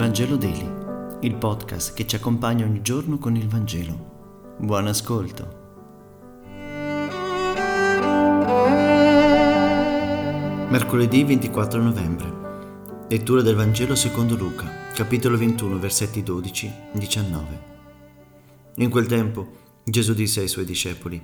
Vangelo Daily, il podcast che ci accompagna ogni giorno con il Vangelo. Buon ascolto. Mercoledì 24 novembre. Lettura del Vangelo secondo Luca, capitolo 21, versetti 12-19. In quel tempo Gesù disse ai suoi discepoli,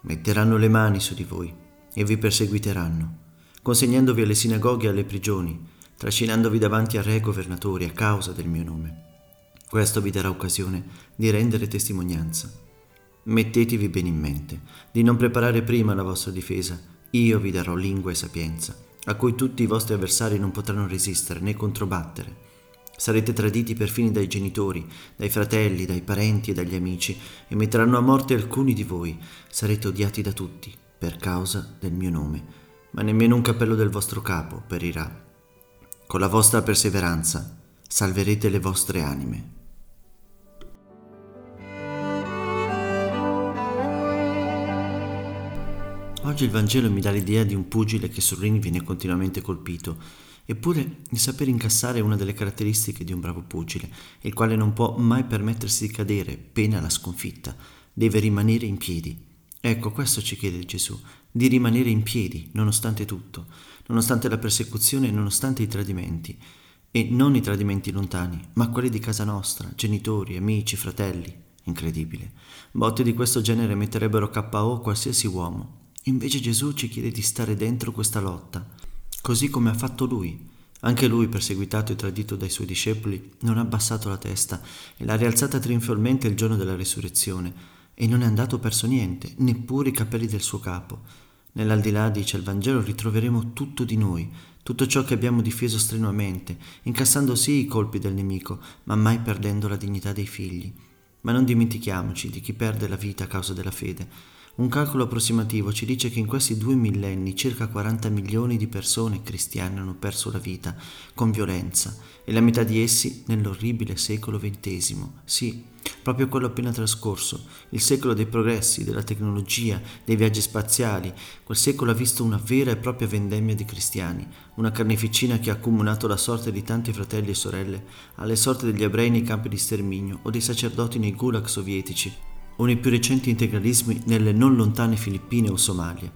metteranno le mani su di voi e vi perseguiteranno, consegnandovi alle sinagoghe e alle prigioni trascinandovi davanti a re governatori a causa del mio nome. Questo vi darà occasione di rendere testimonianza. Mettetevi bene in mente di non preparare prima la vostra difesa, io vi darò lingua e sapienza, a cui tutti i vostri avversari non potranno resistere né controbattere. Sarete traditi perfino dai genitori, dai fratelli, dai parenti e dagli amici, e metteranno a morte alcuni di voi. Sarete odiati da tutti, per causa del mio nome, ma nemmeno un cappello del vostro capo perirà. Con la vostra perseveranza salverete le vostre anime. Oggi il Vangelo mi dà l'idea di un pugile che sul ring viene continuamente colpito, eppure il sapere incassare è una delle caratteristiche di un bravo pugile, il quale non può mai permettersi di cadere, pena la sconfitta, deve rimanere in piedi. Ecco, questo ci chiede Gesù, di rimanere in piedi, nonostante tutto, nonostante la persecuzione e nonostante i tradimenti. E non i tradimenti lontani, ma quelli di casa nostra, genitori, amici, fratelli. Incredibile. Botte di questo genere metterebbero KO qualsiasi uomo. Invece Gesù ci chiede di stare dentro questa lotta, così come ha fatto lui. Anche lui, perseguitato e tradito dai suoi discepoli, non ha abbassato la testa e l'ha rialzata trionfalmente il giorno della risurrezione e non è andato perso niente, neppure i capelli del suo capo. Nell'aldilà, dice il Vangelo, ritroveremo tutto di noi, tutto ciò che abbiamo difeso strenuamente, incassando sì i colpi del nemico, ma mai perdendo la dignità dei figli. Ma non dimentichiamoci di chi perde la vita a causa della fede. Un calcolo approssimativo ci dice che in questi due millenni circa 40 milioni di persone cristiane hanno perso la vita con violenza e la metà di essi nell'orribile secolo XX. Sì, proprio quello appena trascorso, il secolo dei progressi, della tecnologia, dei viaggi spaziali, quel secolo ha visto una vera e propria vendemmia di cristiani, una carneficina che ha accomunato la sorte di tanti fratelli e sorelle alle sorti degli ebrei nei campi di sterminio o dei sacerdoti nei gulag sovietici o nei più recenti integralismi nelle non lontane Filippine o Somalia.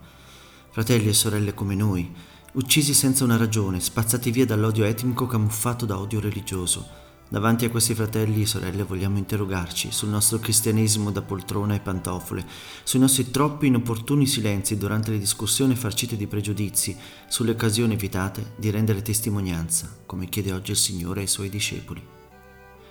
Fratelli e sorelle come noi, uccisi senza una ragione, spazzati via dall'odio etnico camuffato da odio religioso, Davanti a questi fratelli e sorelle vogliamo interrogarci sul nostro cristianesimo da poltrona e pantofole, sui nostri troppi inopportuni silenzi durante le discussioni farcite di pregiudizi, sulle occasioni evitate di rendere testimonianza, come chiede oggi il Signore ai Suoi discepoli.